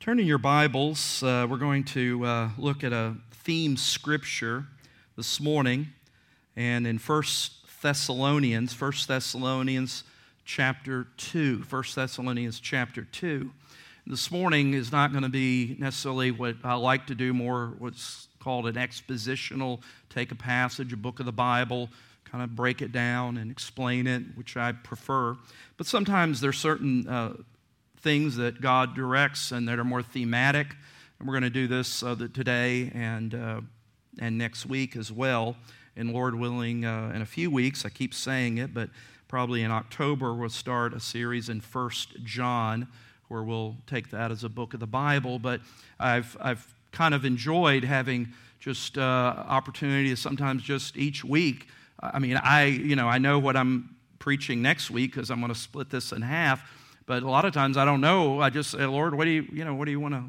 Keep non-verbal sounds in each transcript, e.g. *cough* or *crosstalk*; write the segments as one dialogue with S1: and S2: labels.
S1: Turn in your Bibles. Uh, we're going to uh, look at a theme scripture this morning, and in First Thessalonians, First Thessalonians chapter 2. 1 Thessalonians chapter 2. This morning is not going to be necessarily what I like to do, more what's called an expositional, take a passage, a book of the Bible, kind of break it down and explain it, which I prefer. But sometimes there's certain uh, things that God directs and that are more thematic. And we're going to do this uh, today and, uh, and next week as well. And Lord willing, uh, in a few weeks, I keep saying it, but probably in October, we'll start a series in First John where we'll take that as a book of the Bible. But I've, I've kind of enjoyed having just uh, opportunity to sometimes just each week. I mean, I, you know, I know what I'm preaching next week because I'm going to split this in half but a lot of times I don't know. I just say, Lord, what do you, you know, what do you want to,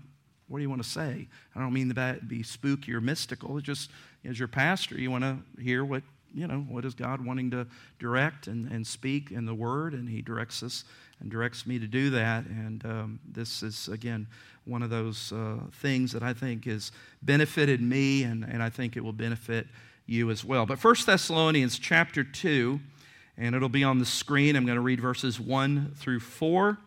S1: what do you want to say? I don't mean to be spooky or mystical. It's just as your pastor, you want to hear what, you know, what is God wanting to direct and, and speak in the Word, and He directs us and directs me to do that. And um, this is again one of those uh, things that I think has benefited me, and, and I think it will benefit you as well. But First Thessalonians chapter two and it'll be on the screen. I'm going to read verses 1 through 4.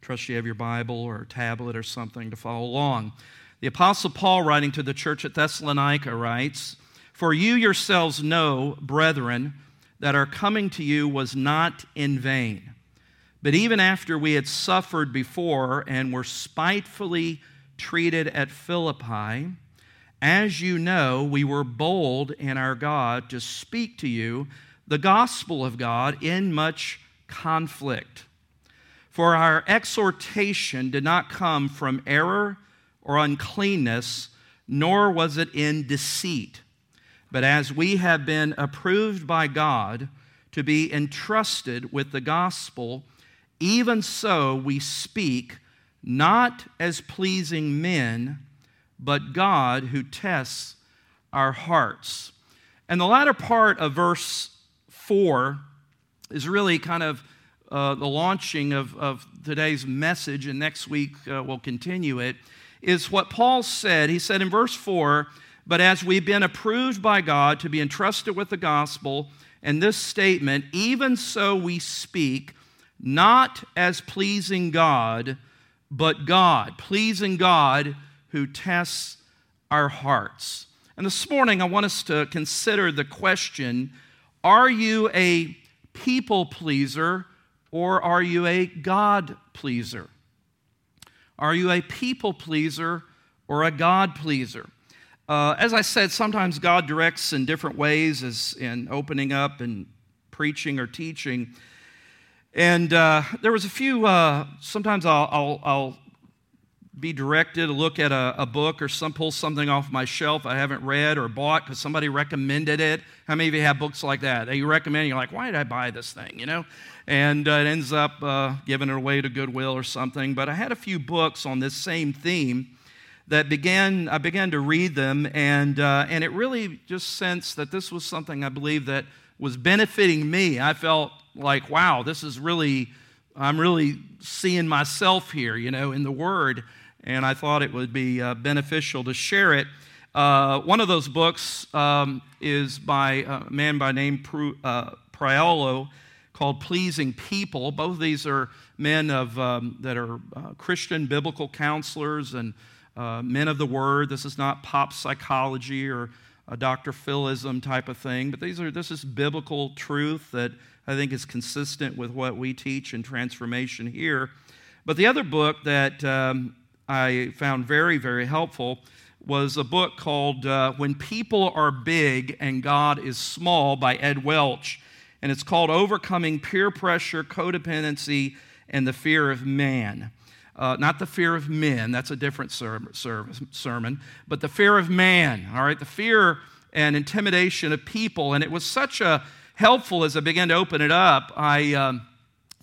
S1: Trust you have your Bible or tablet or something to follow along. The Apostle Paul, writing to the church at Thessalonica, writes For you yourselves know, brethren, that our coming to you was not in vain. But even after we had suffered before and were spitefully treated at Philippi, as you know, we were bold in our God to speak to you the gospel of God in much conflict. For our exhortation did not come from error or uncleanness, nor was it in deceit. But as we have been approved by God to be entrusted with the gospel, even so we speak, not as pleasing men, but God who tests our hearts. And the latter part of verse 4 is really kind of uh, the launching of, of today's message, and next week uh, we'll continue it, is what Paul said. He said in verse 4 But as we've been approved by God to be entrusted with the gospel, and this statement, even so we speak, not as pleasing God, but God, pleasing God who tests our hearts. And this morning I want us to consider the question are you a people pleaser or are you a God pleaser? Are you a people pleaser or a God pleaser? Uh, as I said, sometimes God directs in different ways, as in opening up and preaching or teaching. And uh, there was a few. Uh, sometimes I'll, I'll, I'll, be directed to look at a, a, book or some pull something off my shelf I haven't read or bought because somebody recommended it. How many of you have books like that? That you recommend, you're like, why did I buy this thing? You know, and uh, it ends up uh, giving it away to Goodwill or something. But I had a few books on this same theme that began. I began to read them, and uh, and it really just sensed that this was something I believe that was benefiting me. I felt like, wow, this is really. I'm really seeing myself here, you know, in the Word and I thought it would be uh, beneficial to share it. Uh, one of those books um, is by a man by name uh, Priolo called Pleasing People. Both of these are men of, um, that are uh, Christian biblical counselors and uh, men of the Word. This is not pop psychology or a Dr. Philism type of thing, but these are, this is biblical truth that I think is consistent with what we teach in transformation here. But the other book that um, I found very, very helpful was a book called uh, When People Are Big and God is Small by Ed Welch. And it's called Overcoming Peer Pressure, Codependency, and the Fear of Man. Uh, not the fear of men, that's a different ser- ser- sermon, but the fear of man, all right? The fear and intimidation of people. And it was such a helpful as I began to open it up. I um,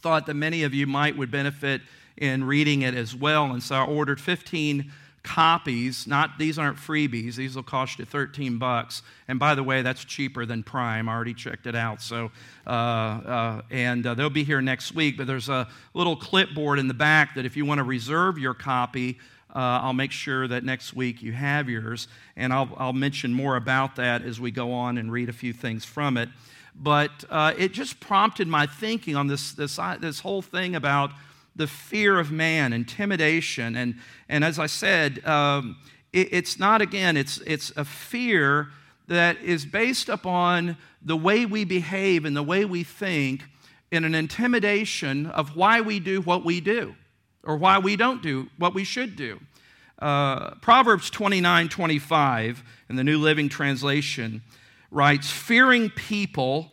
S1: thought that many of you might would benefit in reading it as well. And so I ordered 15 copies. Not these aren't freebies. These will cost you 13 bucks. And by the way, that's cheaper than Prime. I already checked it out. So, uh, uh, and uh, they'll be here next week. But there's a little clipboard in the back that if you want to reserve your copy, uh, I'll make sure that next week you have yours. And I'll, I'll mention more about that as we go on and read a few things from it. But uh, it just prompted my thinking on this, this, this whole thing about the fear of man, intimidation. And, and as I said, um, it, it's not, again, it's, it's a fear that is based upon the way we behave and the way we think in an intimidation of why we do what we do or why we don't do what we should do. Uh, Proverbs 29 25 in the New Living Translation writes Fearing people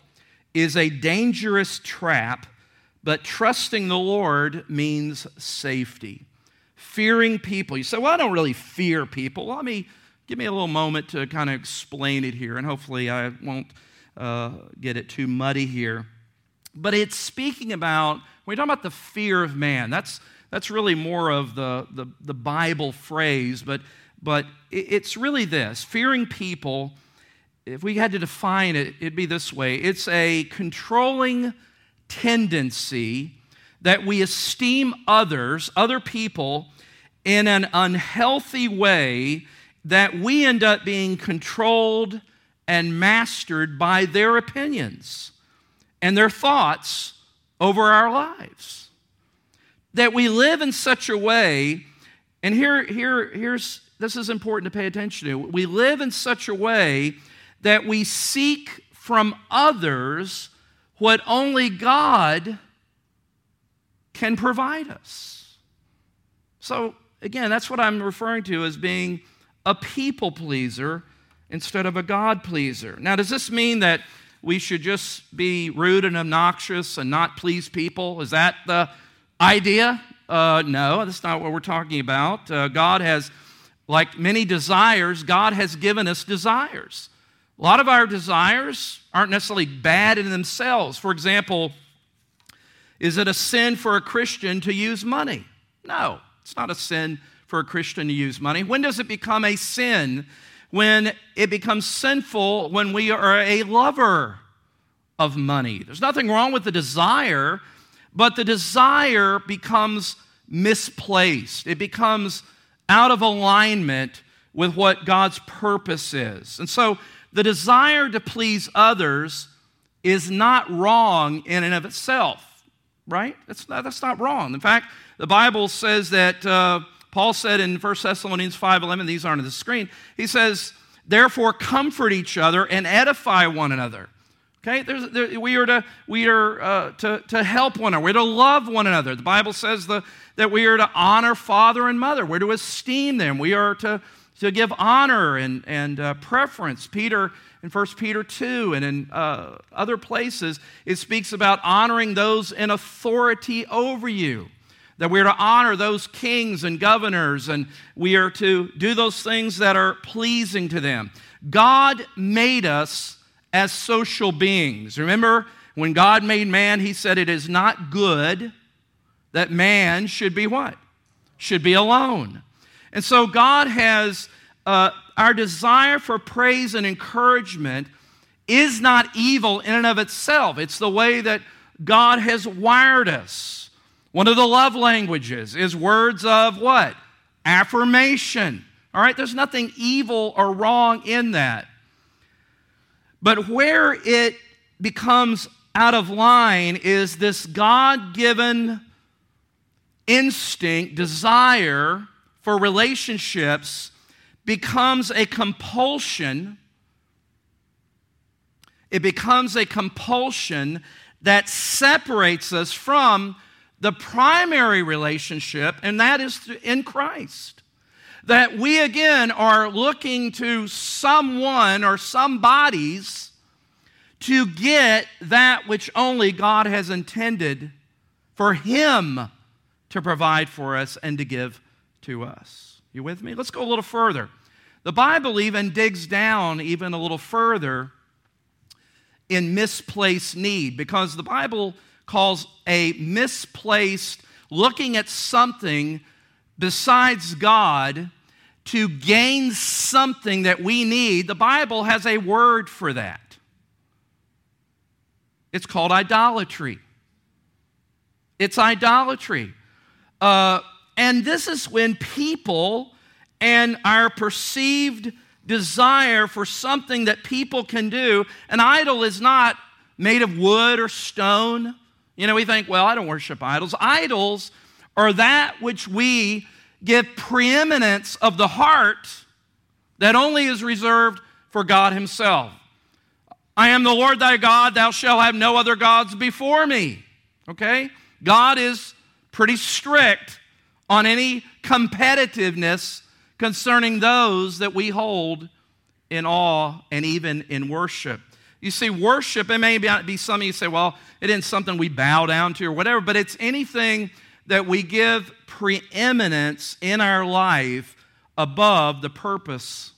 S1: is a dangerous trap but trusting the Lord means safety. Fearing people. You say, well, I don't really fear people. Let me give me a little moment to kind of explain it here, and hopefully I won't uh, get it too muddy here. But it's speaking about, when we talk about the fear of man, that's, that's really more of the, the, the Bible phrase, but, but it's really this fearing people, if we had to define it, it'd be this way it's a controlling tendency that we esteem others, other people, in an unhealthy way that we end up being controlled and mastered by their opinions and their thoughts over our lives. That we live in such a way, and here, here, here's this is important to pay attention to. We live in such a way that we seek from others what only God can provide us. So, again, that's what I'm referring to as being a people pleaser instead of a God pleaser. Now, does this mean that we should just be rude and obnoxious and not please people? Is that the idea? Uh, no, that's not what we're talking about. Uh, God has, like many desires, God has given us desires. A lot of our desires aren't necessarily bad in themselves. For example, is it a sin for a Christian to use money? No, it's not a sin for a Christian to use money. When does it become a sin? When it becomes sinful when we are a lover of money. There's nothing wrong with the desire, but the desire becomes misplaced. It becomes out of alignment with what God's purpose is. And so the desire to please others is not wrong in and of itself, right? That's not, that's not wrong. In fact, the Bible says that uh, Paul said in 1 Thessalonians 5.11, these aren't on the screen, he says, therefore comfort each other and edify one another. Okay, there, we are, to, we are uh, to, to help one another. We're to love one another. The Bible says the, that we are to honor father and mother. We're to esteem them. We are to to give honor and, and uh, preference. Peter, in 1 Peter 2 and in uh, other places, it speaks about honoring those in authority over you. That we're to honor those kings and governors, and we are to do those things that are pleasing to them. God made us as social beings. Remember, when God made man, he said, It is not good that man should be what? Should be alone. And so God has uh, our desire for praise and encouragement is not evil in and of itself. It's the way that God has wired us. One of the love languages is words of what? Affirmation. All right, there's nothing evil or wrong in that. But where it becomes out of line is this God given instinct, desire for relationships becomes a compulsion. It becomes a compulsion that separates us from the primary relationship, and that is in Christ. That we again are looking to someone or some bodies to get that which only God has intended for Him to provide for us and to give to us. You with me? Let's go a little further. The Bible even digs down even a little further in misplaced need because the Bible calls a misplaced looking at something besides God to gain something that we need, the Bible has a word for that. It's called idolatry. It's idolatry. Uh, and this is when people and our perceived desire for something that people can do, an idol is not made of wood or stone. You know, we think, well, I don't worship idols. Idols are that which we give preeminence of the heart that only is reserved for God Himself. I am the Lord thy God, thou shalt have no other gods before me. Okay? God is pretty strict on any competitiveness concerning those that we hold in awe and even in worship. You see, worship, it may be some of you say, well, it isn't something we bow down to or whatever, but it's anything that we give preeminence in our life above the purpose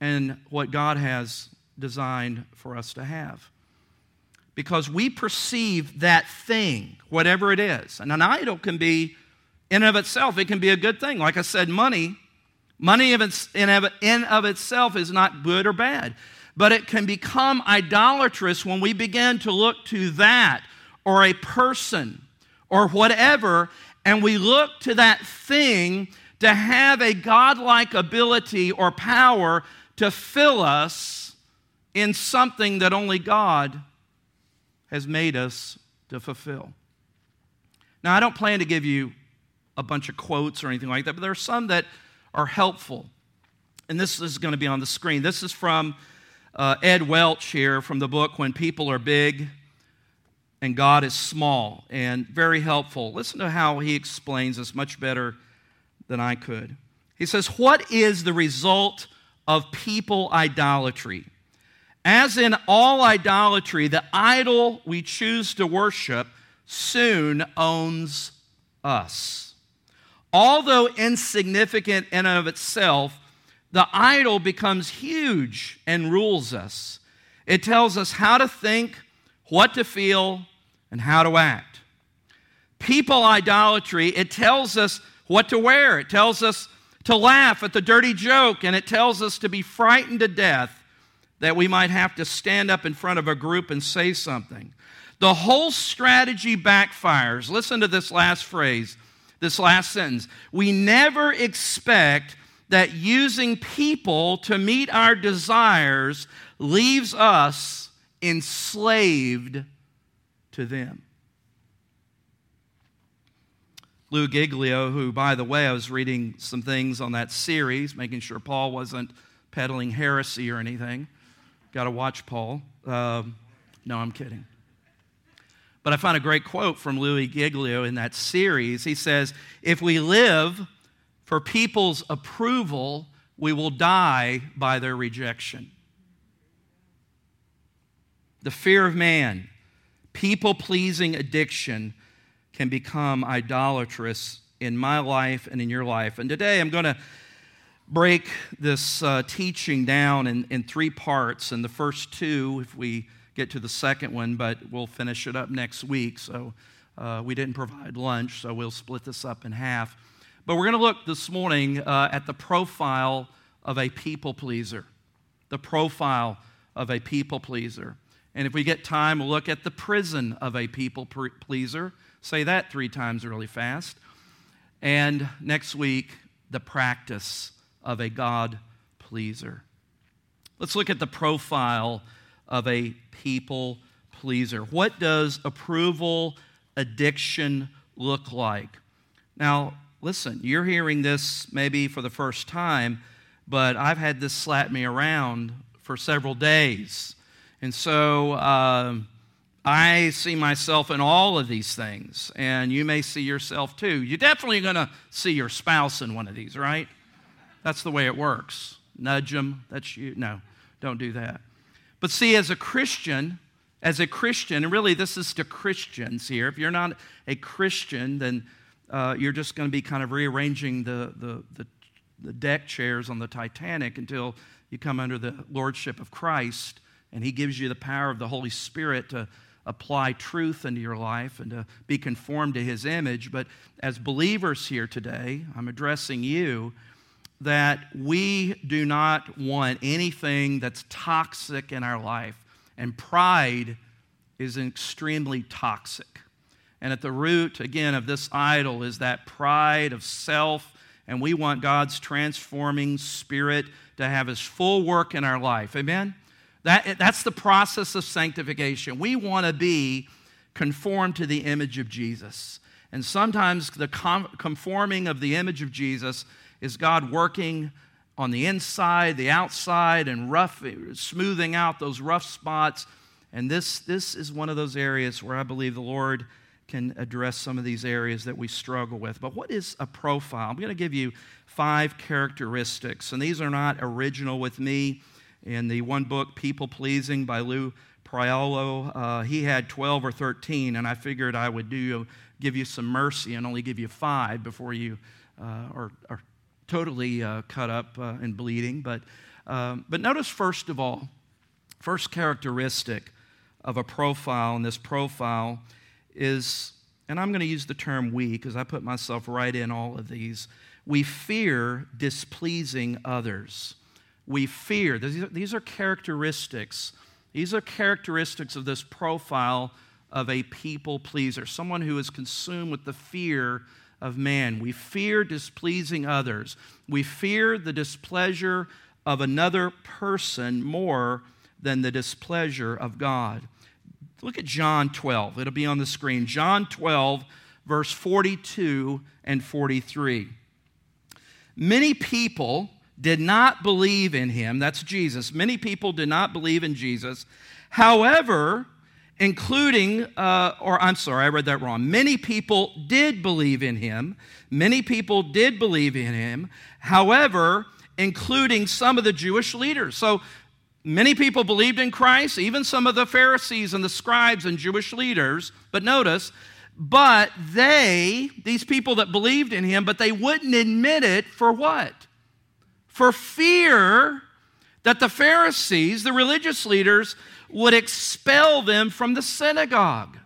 S1: and what God has designed for us to have. Because we perceive that thing, whatever it is. And an idol can be, in of itself, it can be a good thing. Like I said, money, money in of itself is not good or bad. But it can become idolatrous when we begin to look to that or a person or whatever, and we look to that thing to have a godlike ability or power to fill us in something that only God has made us to fulfill. Now, I don't plan to give you a bunch of quotes or anything like that, but there are some that are helpful. And this is going to be on the screen. This is from uh, Ed Welch here from the book When People Are Big and God is Small, and very helpful. Listen to how he explains this much better than I could. He says, What is the result of people idolatry? As in all idolatry, the idol we choose to worship soon owns us. Although insignificant in and of itself, the idol becomes huge and rules us. It tells us how to think, what to feel, and how to act. People idolatry, it tells us what to wear. It tells us to laugh at the dirty joke, and it tells us to be frightened to death that we might have to stand up in front of a group and say something. The whole strategy backfires. Listen to this last phrase, this last sentence. We never expect that using people to meet our desires leaves us enslaved to them. Lou Giglio, who, by the way, I was reading some things on that series, making sure Paul wasn't peddling heresy or anything. Got to watch Paul. Um, no, I'm kidding. But I found a great quote from Louie Giglio in that series. He says, If we live for people's approval, we will die by their rejection. The fear of man, people pleasing addiction can become idolatrous in my life and in your life. And today I'm going to break this uh, teaching down in, in three parts. And the first two, if we get to the second one, but we'll finish it up next week. So uh, we didn't provide lunch, so we'll split this up in half. But we're going to look this morning uh, at the profile of a people pleaser. The profile of a people pleaser. And if we get time, we'll look at the prison of a people pleaser. Say that three times really fast. And next week, the practice of a God pleaser. Let's look at the profile of a people pleaser. What does approval addiction look like? Now, listen, you're hearing this maybe for the first time, but I've had this slap me around for several days. And so um, I see myself in all of these things, and you may see yourself too. You're definitely going to see your spouse in one of these, right? That's the way it works. Nudge them. That's you. No, don't do that. But see, as a Christian, as a Christian, and really this is to Christians here. If you're not a Christian, then uh, you're just going to be kind of rearranging the, the, the, the deck chairs on the Titanic until you come under the lordship of Christ and He gives you the power of the Holy Spirit to apply truth into your life and to be conformed to his image. But as believers here today, I'm addressing you that we do not want anything that's toxic in our life. And pride is extremely toxic. And at the root, again, of this idol is that pride of self. And we want God's transforming spirit to have his full work in our life. Amen? That, that's the process of sanctification. We want to be conformed to the image of Jesus. And sometimes the conforming of the image of Jesus is God working on the inside, the outside, and rough, smoothing out those rough spots. And this, this is one of those areas where I believe the Lord can address some of these areas that we struggle with. But what is a profile? I'm going to give you five characteristics, and these are not original with me. In the one book, People Pleasing by Lou Priolo, uh, he had 12 or 13, and I figured I would do give you some mercy and only give you five before you uh, are, are totally uh, cut up uh, and bleeding. But, um, but notice, first of all, first characteristic of a profile, and this profile is, and I'm going to use the term we because I put myself right in all of these. We fear displeasing others. We fear, these are, these are characteristics. These are characteristics of this profile of a people pleaser, someone who is consumed with the fear of man. We fear displeasing others. We fear the displeasure of another person more than the displeasure of God. Look at John 12. It'll be on the screen. John 12, verse 42 and 43. Many people did not believe in him. That's Jesus. Many people did not believe in Jesus. However, including, uh, or I'm sorry, I read that wrong. Many people did believe in him. Many people did believe in him. However, including some of the Jewish leaders. So many people believed in Christ, even some of the Pharisees and the scribes and Jewish leaders. But notice, but they, these people that believed in him, but they wouldn't admit it for what? For fear that the Pharisees, the religious leaders, would expel them from the synagogue.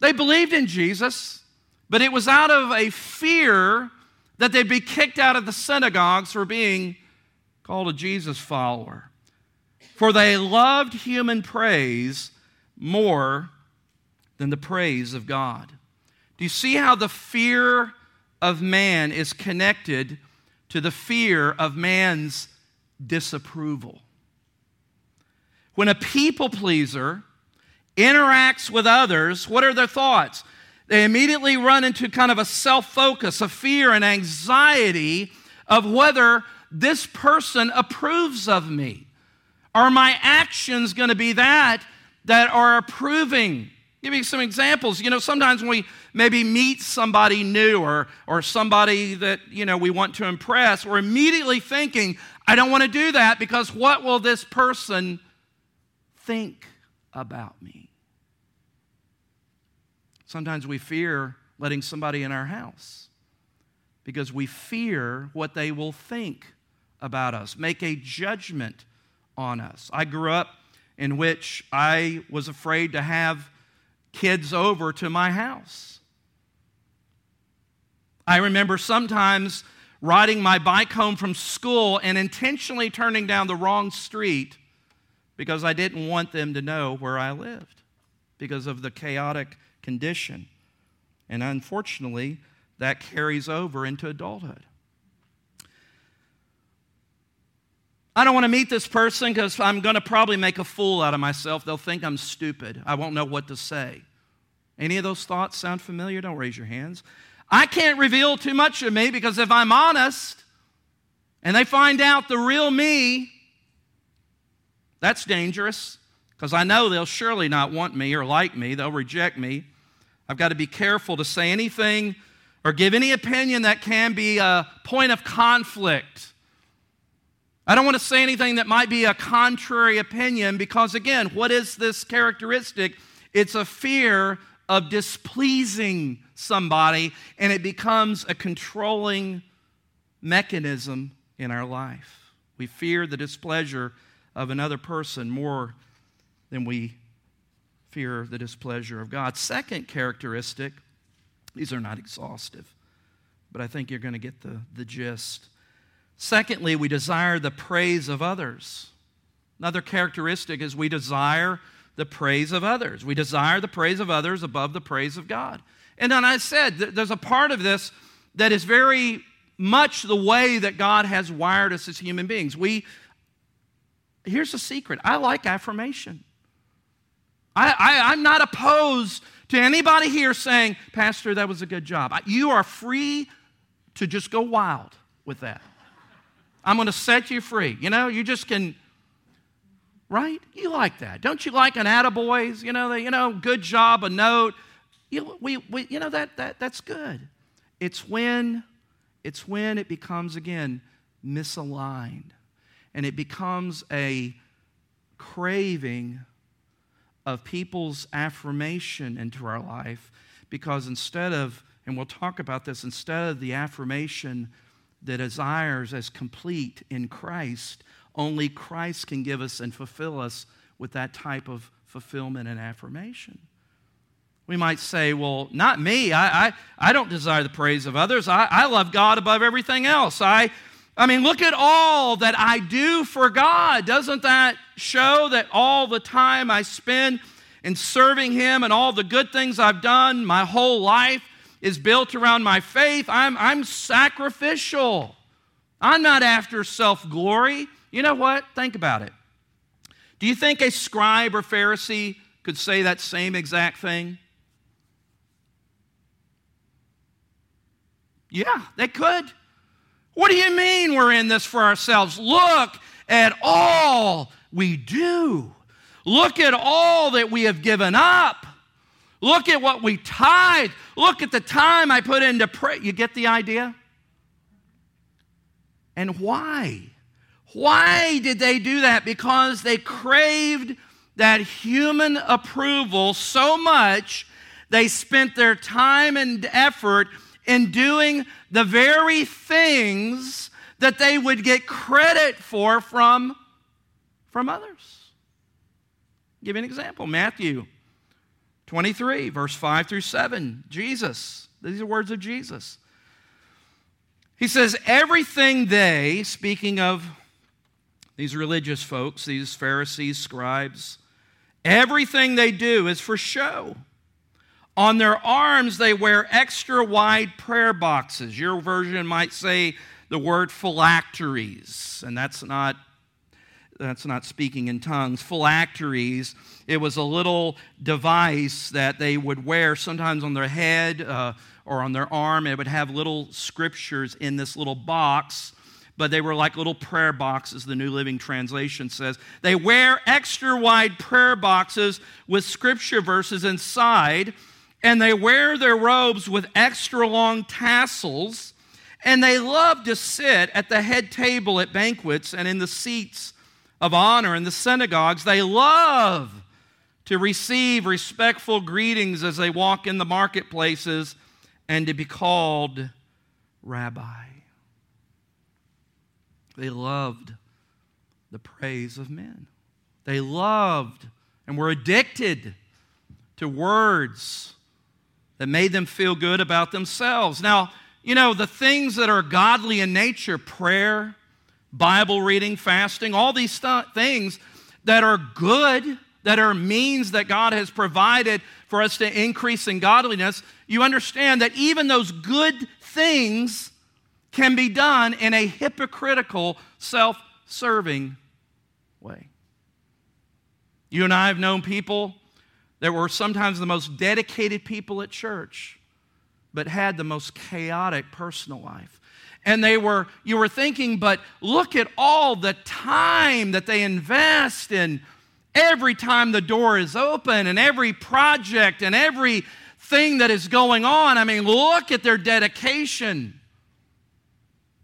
S1: They believed in Jesus, but it was out of a fear that they'd be kicked out of the synagogues for being called a Jesus follower. For they loved human praise more than the praise of God. Do you see how the fear of man is connected to the fear of man's disapproval? When a people pleaser interacts with others, what are their thoughts? They immediately run into kind of a self focus, a fear and anxiety of whether this person approves of me. Are my actions going to be that that are approving? Give me some examples. You know, sometimes when we maybe meet somebody new or, or somebody that, you know, we want to impress, we're immediately thinking, I don't want to do that because what will this person think about me? Sometimes we fear letting somebody in our house because we fear what they will think about us, make a judgment on us. I grew up in which I was afraid to have kids over to my house. I remember sometimes riding my bike home from school and intentionally turning down the wrong street because I didn't want them to know where I lived because of the chaotic condition. And unfortunately, that carries over into adulthood. I don't want to meet this person because I'm going to probably make a fool out of myself. They'll think I'm stupid. I won't know what to say. Any of those thoughts sound familiar? Don't raise your hands. I can't reveal too much of me because if I'm honest and they find out the real me, that's dangerous because I know they'll surely not want me or like me. They'll reject me. I've got to be careful to say anything or give any opinion that can be a point of conflict. I don't want to say anything that might be a contrary opinion because, again, what is this characteristic? It's a fear of displeasing somebody, and it becomes a controlling mechanism in our life. We fear the displeasure of another person more than we fear the displeasure of God. Second characteristic, these are not exhaustive, but I think you're going to get the, the gist. Secondly, we desire the praise of others. Another characteristic is we desire the praise of others. We desire the praise of others above the praise of God. And then I said, there's a part of this that is very much the way that God has wired us as human beings. We, here's the secret I like affirmation. I, I, I'm not opposed to anybody here saying, Pastor, that was a good job. You are free to just go wild with that. I'm going to set you free. You know, you just can, right? You like that. Don't you like an attaboys? You know, the, you know, good job, a note. You, we, we, you know, that, that, that's good. It's when, it's when it becomes, again, misaligned. And it becomes a craving of people's affirmation into our life because instead of, and we'll talk about this, instead of the affirmation that ours as complete in Christ, only Christ can give us and fulfill us with that type of fulfillment and affirmation. We might say, well, not me. I, I, I don't desire the praise of others. I, I love God above everything else. I, I mean, look at all that I do for God. Doesn't that show that all the time I spend in serving Him and all the good things I've done, my whole life is built around my faith? I'm, I'm sacrificial. I'm not after self glory. You know what? Think about it. Do you think a scribe or Pharisee could say that same exact thing? Yeah, they could. What do you mean we're in this for ourselves? Look at all we do. Look at all that we have given up. Look at what we tithe. Look at the time I put into prayer. You get the idea? And why? Why did they do that? Because they craved that human approval so much, they spent their time and effort in doing the very things that they would get credit for from, from others. I'll give you an example Matthew 23, verse 5 through 7. Jesus, these are words of Jesus. He says, Everything they, speaking of these religious folks, these Pharisees, scribes, everything they do is for show on their arms, they wear extra wide prayer boxes. Your version might say the word phylacteries, and that's not that's not speaking in tongues. Phylacteries, it was a little device that they would wear sometimes on their head uh, or on their arm. It would have little scriptures in this little box, but they were like little prayer boxes, the New Living Translation says. They wear extra wide prayer boxes with scripture verses inside and they wear their robes with extra long tassels, and they love to sit at the head table at banquets and in the seats of honor in the synagogues. They love to receive respectful greetings as they walk in the marketplaces and to be called rabbi. They loved the praise of men. They loved and were addicted to words that made them feel good about themselves. Now, you know, the things that are godly in nature, prayer, Bible reading, fasting, all these th- things that are good, that are means that God has provided for us to increase in godliness, you understand that even those good things can be done in a hypocritical, self serving way. You and I have known people that were sometimes the most dedicated people at church, but had the most chaotic personal life. And they were, you were thinking, but look at all the time that they invest in every time the door is open and every project and every thing that is going on. I mean, look at their dedication.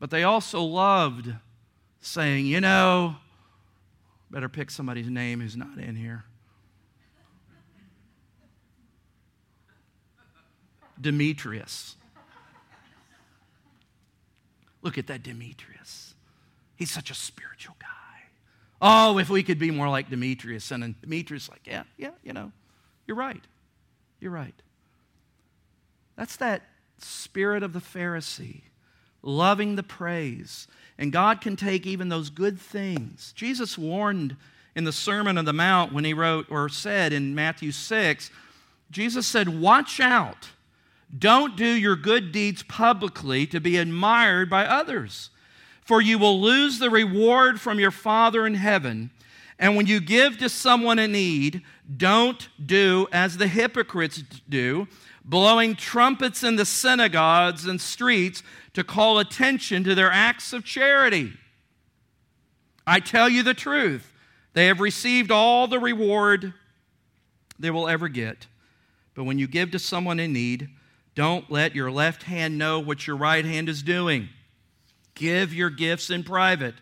S1: But they also loved saying, you know, better pick somebody's name who's not in here. Demetrius. Look at that Demetrius. He's such a spiritual guy. Oh, if we could be more like Demetrius. And Demetrius, like, yeah, yeah, you know, You're right. You're right. That's that spirit of the Pharisee, loving the praise. And God can take even those good things. Jesus warned in the Sermon on the Mount when he wrote or said in Matthew 6, Jesus said, Watch out. Don't do your good deeds publicly to be admired by others, for you will lose the reward from your Father in heaven. And when you give to someone in need, don't do as the hypocrites do, blowing trumpets in the synagogues and streets to call attention to their acts of charity. I tell you the truth, they have received all the reward they will ever get. But when you give to someone in need, don't let your left hand know what your right hand is doing. Give your gifts in private,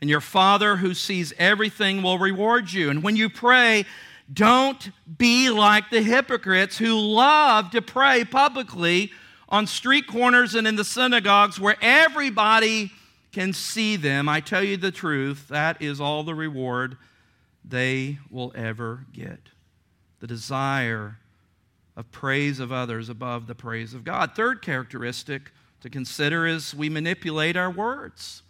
S1: and your Father who sees everything will reward you. And when you pray, don't be like the hypocrites who love to pray publicly on street corners and in the synagogues where everybody can see them. I tell you the truth, that is all the reward they will ever get. The desire of praise of others above the praise of God. Third characteristic to consider is we manipulate our words.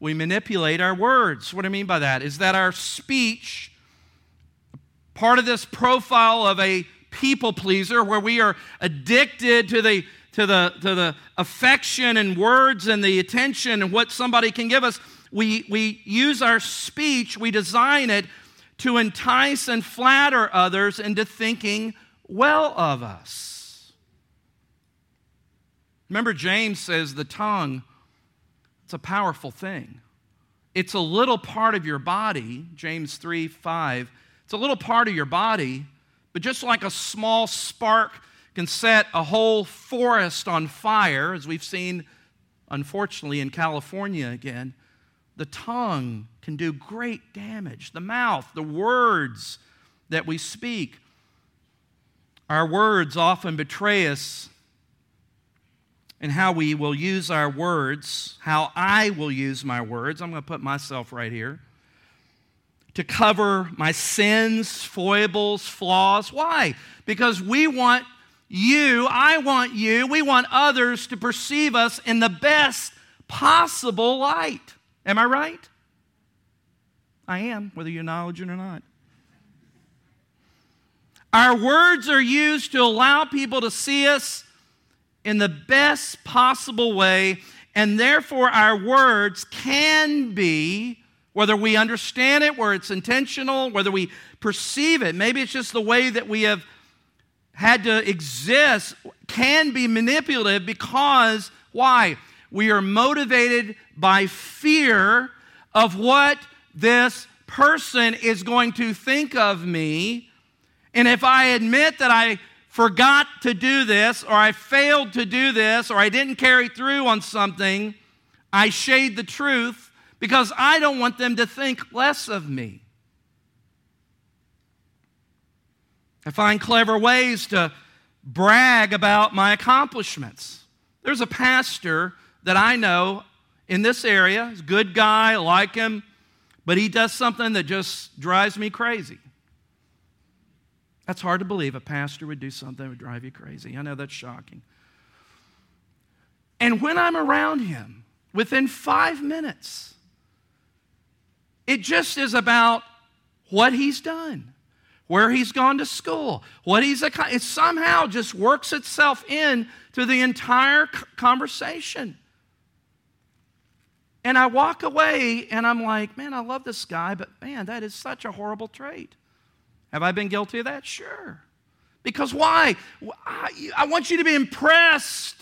S1: We manipulate our words. What I mean by that? Is that our speech, part of this profile of a people pleaser, where we are addicted to the to the, to the affection and words and the attention and what somebody can give us, we, we use our speech, we design it to entice and flatter others into thinking well of us. Remember, James says the tongue, it's a powerful thing. It's a little part of your body, James 3 5. It's a little part of your body, but just like a small spark can set a whole forest on fire, as we've seen, unfortunately, in California again, the tongue can do great damage. The mouth, the words that we speak. Our words often betray us and how we will use our words, how I will use my words. I'm going to put myself right here to cover my sins, foibles, flaws. Why? Because we want you, I want you, we want others to perceive us in the best possible light. Am I right? I am, whether you acknowledge it or not. Our words are used to allow people to see us in the best possible way, and therefore our words can be, whether we understand it, whether it's intentional, whether we perceive it, maybe it's just the way that we have had to exist, can be manipulative because, why? We are motivated by fear of what this person is going to think of me and if I admit that I forgot to do this, or I failed to do this, or I didn't carry through on something, I shade the truth because I don't want them to think less of me. I find clever ways to brag about my accomplishments. There's a pastor that I know in this area, good guy, like him, but he does something that just drives me crazy. That's hard to believe. A pastor would do something that would drive you crazy. I know that's shocking. And when I'm around him, within five minutes, it just is about what he's done, where he's gone to school, what he's it somehow just works itself in to the entire conversation. And I walk away and I'm like, man, I love this guy, but man, that is such a horrible trait. Have I been guilty of that? Sure. Because why? I want you to be impressed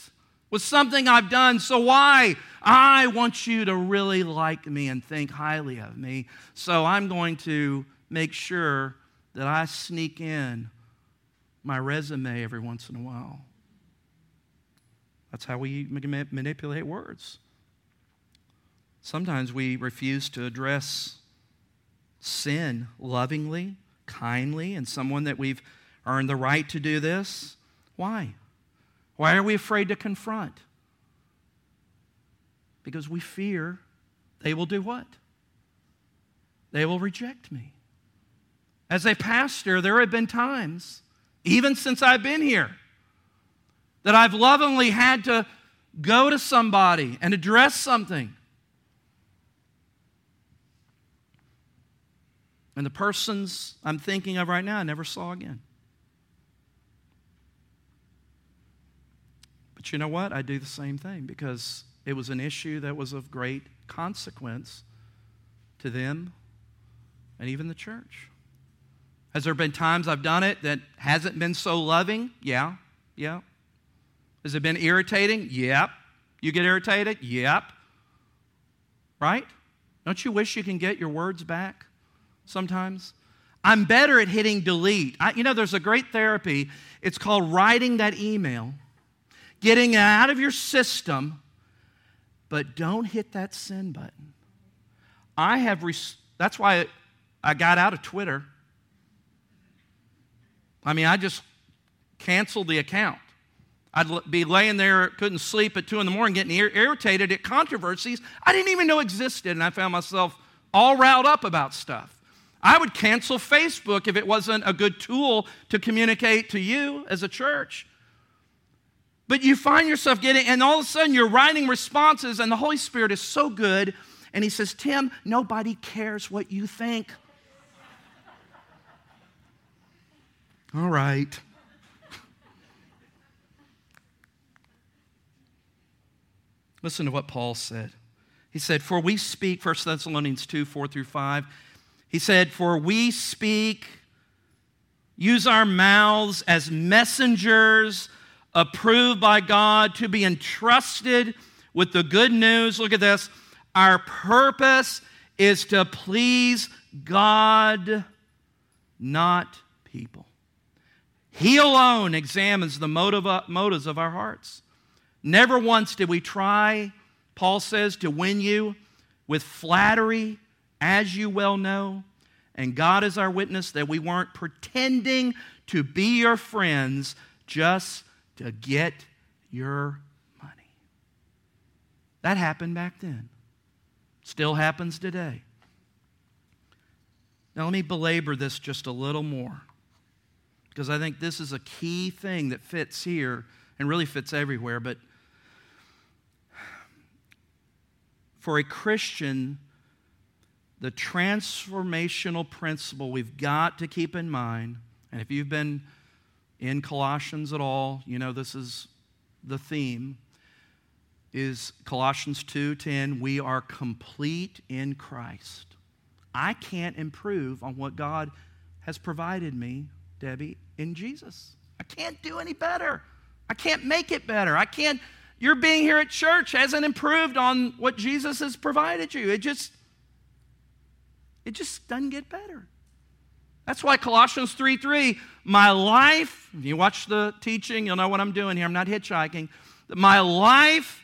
S1: with something I've done. So why? I want you to really like me and think highly of me. So I'm going to make sure that I sneak in my resume every once in a while. That's how we manipulate words. Sometimes we refuse to address sin lovingly kindly and someone that we've earned the right to do this? Why? Why are we afraid to confront? Because we fear they will do what? They will reject me. As a pastor, there have been times, even since I've been here, that I've lovingly had to go to somebody and address something. And the persons I'm thinking of right now I never saw again. But you know what? I do the same thing because it was an issue that was of great consequence to them and even the church. Has there been times I've done it that hasn't been so loving? Yeah, yeah. Has it been irritating? Yep. You get irritated? Yep. Right? Don't you wish you can get your words back sometimes? I'm better at hitting delete. I, you know, there's a great therapy. It's called writing that email, getting it out of your system, but don't hit that send button. I have, res- that's why I got out of Twitter. I mean, I just canceled the account. I'd be laying there, couldn't sleep at two in the morning, getting irritated at controversies I didn't even know existed, and I found myself all riled up about stuff. I would cancel Facebook if it wasn't a good tool to communicate to you as a church. But you find yourself getting, and all of a sudden you're writing responses, and the Holy Spirit is so good, and He says, Tim, nobody cares what you think. All right. Listen to what Paul said. He said, For we speak, 1 Thessalonians 2 4 through 5. He said, For we speak, use our mouths as messengers approved by God to be entrusted with the good news. Look at this. Our purpose is to please God, not people. He alone examines the motive, motives of our hearts. Never once did we try, Paul says, to win you with flattery, as you well know. And God is our witness that we weren't pretending to be your friends just to get your money. That happened back then, still happens today. Now, let me belabor this just a little more because I think this is a key thing that fits here and really fits everywhere. But for a Christian, the transformational principle we've got to keep in mind, and if you've been in Colossians at all, you know this is the theme is Colossians 2:10 we are complete in Christ. I can't improve on what God has provided me Debbie, in Jesus. I can't do any better. I can't make it better. I can't, your being here at church hasn't improved on what Jesus has provided you. It just, it just doesn't get better. That's why Colossians 3 3, my life, if you watch the teaching, you'll know what I'm doing here. I'm not hitchhiking. My life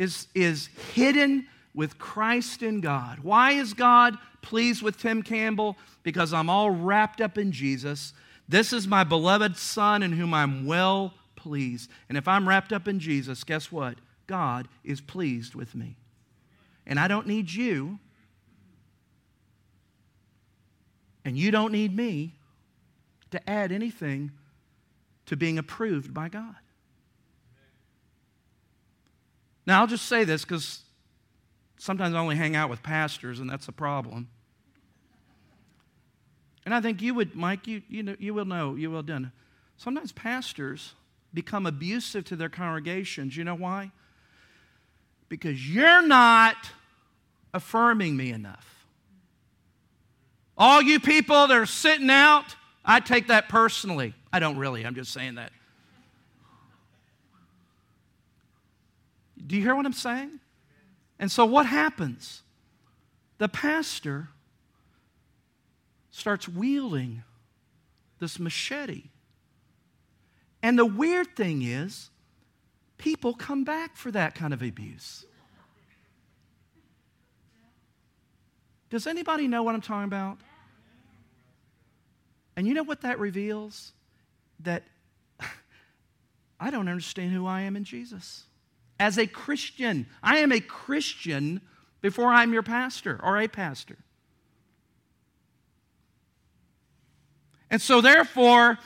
S1: is, is hidden with Christ in God. Why is God pleased with Tim Campbell? Because I'm all wrapped up in Jesus. This is my beloved Son in whom I'm well pleased. And if I'm wrapped up in Jesus, guess what? God is pleased with me. And I don't need you, and you don't need me to add anything to being approved by God. Now, I'll just say this because Sometimes I only hang out with pastors, and that's a problem. And I think you would, Mike, you, you, know, you will know, you will know. Sometimes pastors become abusive to their congregations. You know why? Because you're not affirming me enough. All you people that are sitting out, I take that personally. I don't really, I'm just saying that. Do you hear what I'm saying? And so what happens? The pastor starts wielding this machete. And the weird thing is, people come back for that kind of abuse. Does anybody know what I'm talking about? And you know what that reveals? That *laughs* I don't understand who I am in Jesus as a Christian. I am a Christian before I'm your pastor or a pastor. And so, therefore,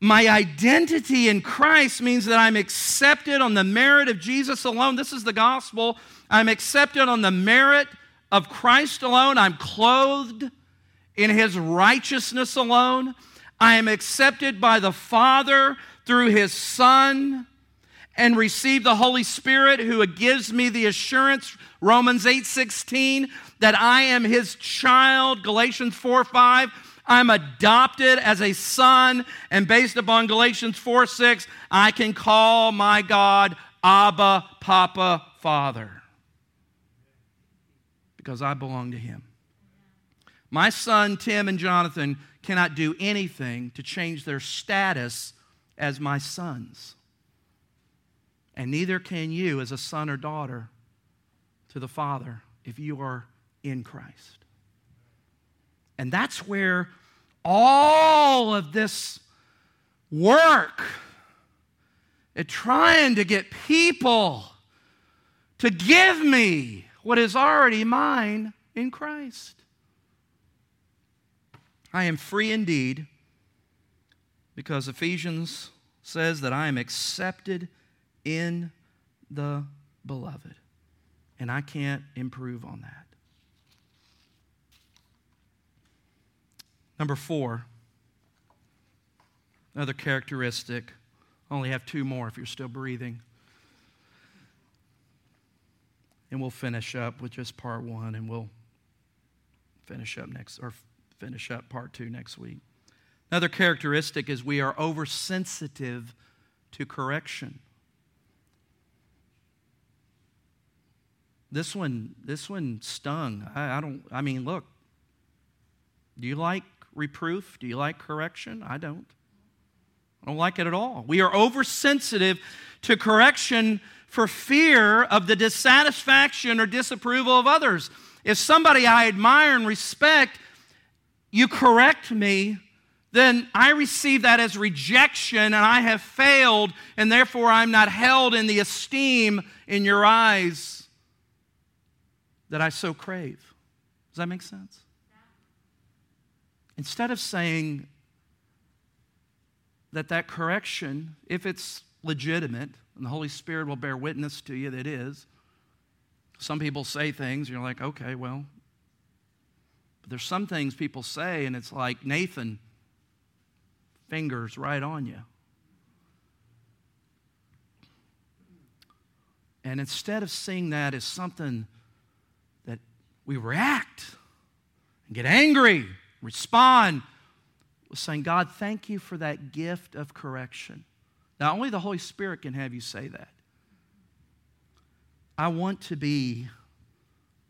S1: my identity in Christ means that I'm accepted on the merit of Jesus alone. This is the gospel. I'm accepted on the merit of Christ alone. I'm clothed in his righteousness alone. I am accepted by the Father through his Son and receive the Holy Spirit who gives me the assurance Romans 8:16 that I am his child Galatians 4 5 I'm adopted as a son, and based upon Galatians 4 6, I can call my God Abba, Papa, Father. Because I belong to him. My son, Tim, and Jonathan cannot do anything to change their status as my sons. And neither can you as a son or daughter to the Father if you are in Christ. And that's where all of this work at trying to get people to give me what is already mine in Christ. I am free indeed because Ephesians says that I am accepted in the beloved. And I can't improve on that. Number four, another characteristic. I only have two more if you're still breathing. And we'll finish up with just part one and we'll finish up next, or finish up part two next week. Another characteristic is we are oversensitive to correction. This one, this one stung. I, I don't. I mean, look. Do you like reproof? Do you like correction? I don't. I don't like it at all. We are oversensitive to correction for fear of the dissatisfaction or disapproval of others. If somebody I admire and respect, you correct me, then I receive that as rejection and I have failed, and therefore I'm not held in the esteem in your eyes that I so crave. Does that make sense? Instead of saying that that correction, if it's legitimate, and the Holy Spirit will bear witness to you that it is, some people say things, you're like, okay, well, but there's some things people say, and it's like Nathan, fingers right on you. And instead of seeing that as something that we react and get angry respond saying, God, thank you for that gift of correction. Now, only the Holy Spirit can have you say that. I want to be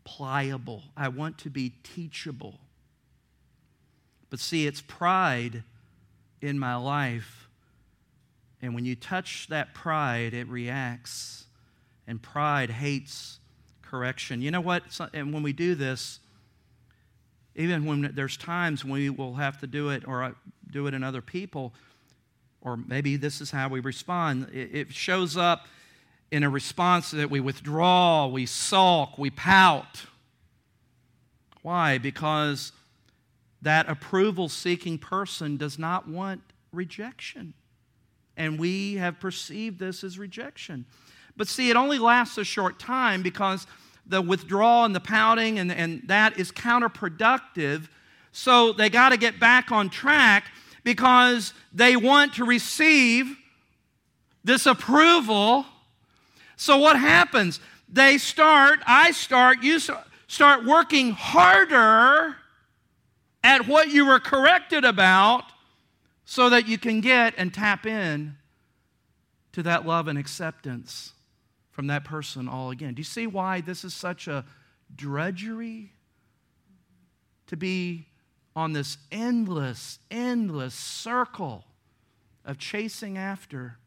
S1: pliable, I want to be teachable. But see, it's pride in my life. And when you touch that pride, it reacts. And pride hates correction. You know what? And when we do this, even when there's times when we will have to do it or uh, do it in other people, or maybe this is how we respond, it shows up in a response that we withdraw, we sulk, we pout. Why? Because that approval seeking person does not want rejection. And we have perceived this as rejection. But see, it only lasts a short time because the withdrawal and the pouting, and, and that is counterproductive. So they got to get back on track because they want to receive this approval. So what happens? They start, I start, you start working harder at what you were corrected about so that you can get and tap in to that love and acceptance from that person all again. Do you see why this is such a drudgery? To be on this endless, endless circle of chasing after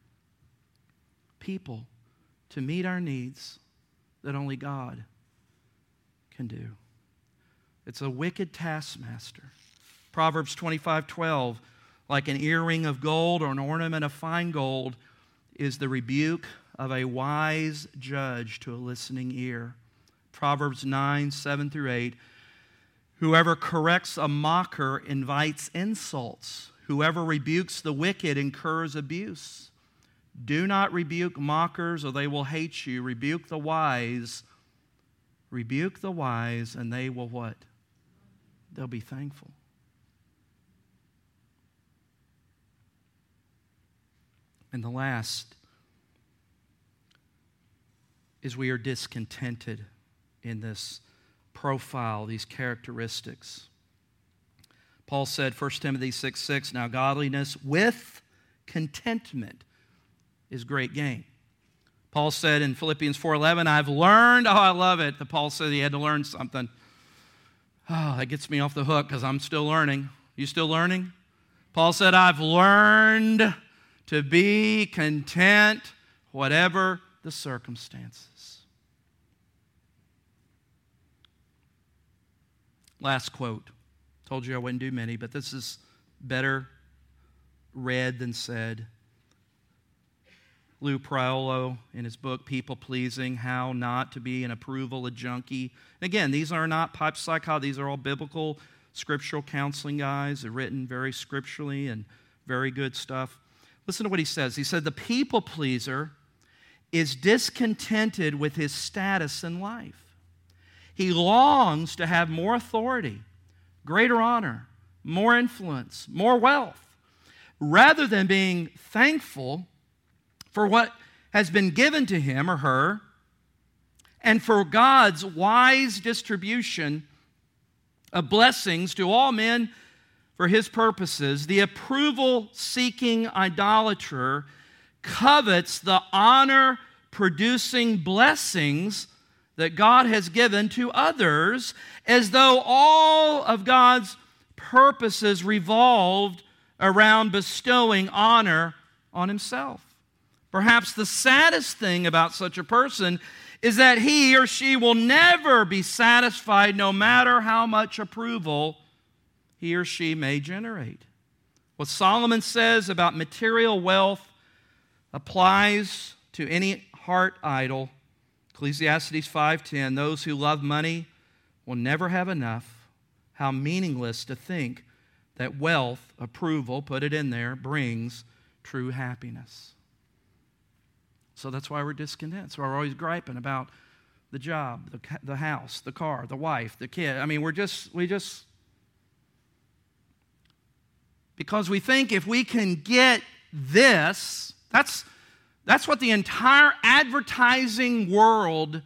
S1: people to meet our needs that only God can do. It's a wicked taskmaster. Proverbs 25 12, like an earring of gold or an ornament of fine gold, is the rebuke of a wise judge to a listening ear. Proverbs 9, 7 through 8. Whoever corrects a mocker invites insults. Whoever rebukes the wicked incurs abuse. Do not rebuke mockers, or they will hate you. Rebuke the wise. Rebuke the wise, and they will what? They'll be thankful. And the last is we are discontented in this profile, these characteristics. Paul said, 1 Timothy 6 6, now godliness with contentment is great gain. Paul said in Philippians 4:11, I've learned, oh, I love it. That Paul said he had to learn something. Oh, that gets me off the hook because I'm still learning. You still learning? Paul said, I've learned to be content, whatever the circumstances. Last quote. Told you I wouldn't do many, but this is better read than said. Lou Priolo in his book People Pleasing How Not to Be an Approval a Junkie. And again, these are not pipe psychology, these are all biblical scriptural counseling guys. They're written very scripturally and very good stuff. Listen to what he says. He said, The people pleaser is discontented with his status in life. He longs to have more authority, greater honor, more influence, more wealth, rather than being thankful for what has been given to him or her and for God's wise distribution of blessings to all men for his purposes, the approval seeking idolater covets the honor producing blessings that God has given to others as though all of God's purposes revolved around bestowing honor on himself. Perhaps the saddest thing about such a person is that he or she will never be satisfied no matter how much approval he or she may generate. What Solomon says about material wealth applies to any heart idol. Ecclesiastes 5:10 Those who love money will never have enough. How meaningless to think that wealth, approval, put it in there, brings true happiness. So that's why we're discontent. So we're always griping about the job, the, the house, the car, the wife, the kid. I mean, we're just, we just, because we think if we can get this, that's, that's what the entire advertising world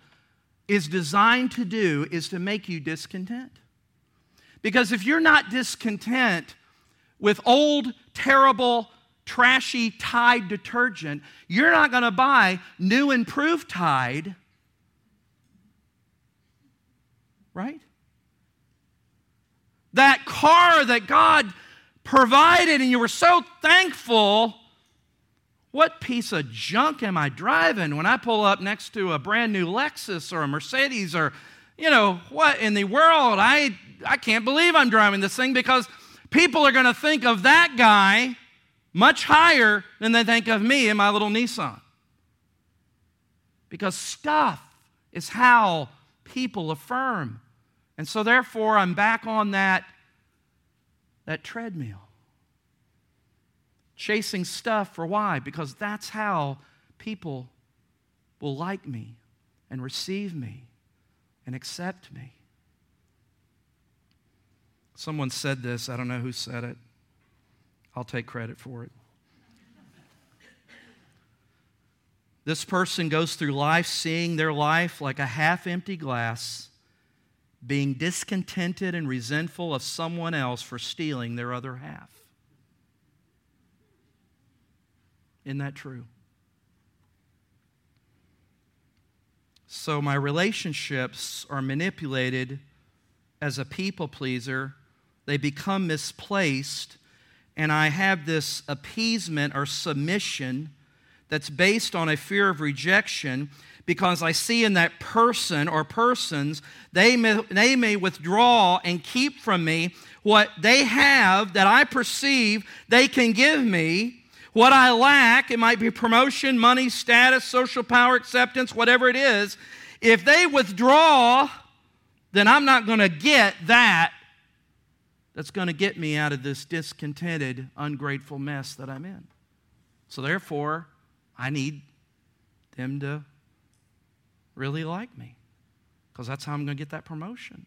S1: is designed to do, is to make you discontent. Because if you're not discontent with old, terrible, trashy Tide detergent, you're not going to buy new improved Tide. Right? That car that God provided and you were so thankful. What piece of junk am I driving when I pull up next to a brand new Lexus or a Mercedes or, you know, what in the world? I, I can't believe I'm driving this thing because people are going to think of that guy much higher than they think of me in my little Nissan. Because stuff is how people affirm. And so, therefore, I'm back on that, that treadmill. Chasing stuff for why? Because that's how people will like me and receive me and accept me. Someone said this, I don't know who said it. I'll take credit for it. This person goes through life seeing their life like a half empty glass, being discontented and resentful of someone else for stealing their other half. Isn't that true? So, my relationships are manipulated as a people pleaser, they become misplaced and I have this appeasement or submission that's based on a fear of rejection because I see in that person or persons, they may, they may withdraw and keep from me what they have that I perceive they can give me. What I lack, it might be promotion, money, status, social power, acceptance, whatever it is. If they withdraw, then I'm not going to get that that's going to get me out of this discontented, ungrateful mess that I'm in. So, therefore, I need them to really like me because that's how I'm going to get that promotion.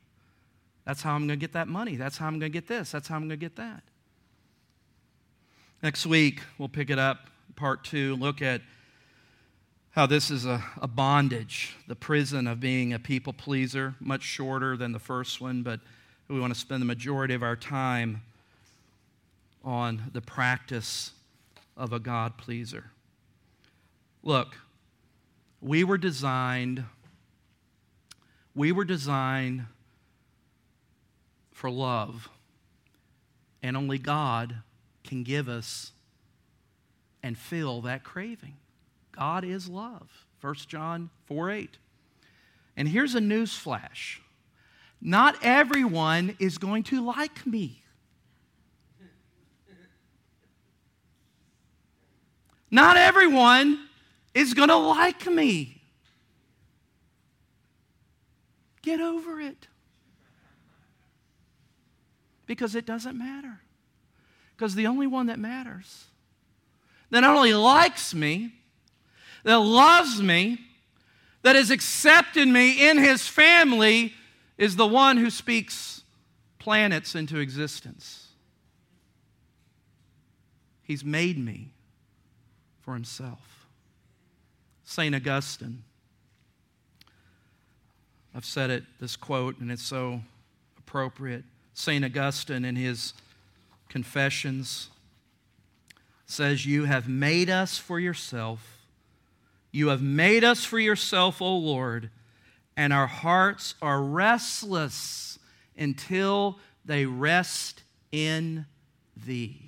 S1: That's how I'm going to get that money. That's how I'm going to get this. That's how I'm going to get that. Next week, we'll pick it up, part two, look at how this is a, a bondage, the prison of being a people pleaser, much shorter than the first one, but we want to spend the majority of our time on the practice of a God pleaser. Look, we were designed we were designed for love, and only God can give us and fill that craving. God is love. 1 John 4 8. And here's a news flash not everyone is going to like me. Not everyone is going to like me. Get over it. Because it doesn't matter. Because the only one that matters, that not only likes me, that loves me, that has accepted me in his family, is the one who speaks planets into existence. He's made me for himself. St. Augustine I've said it, this quote, and it's so appropriate. St. Augustine, in his Confessions, says, You have made us for yourself. You have made us for yourself, O Lord, and our hearts are restless until they rest in thee.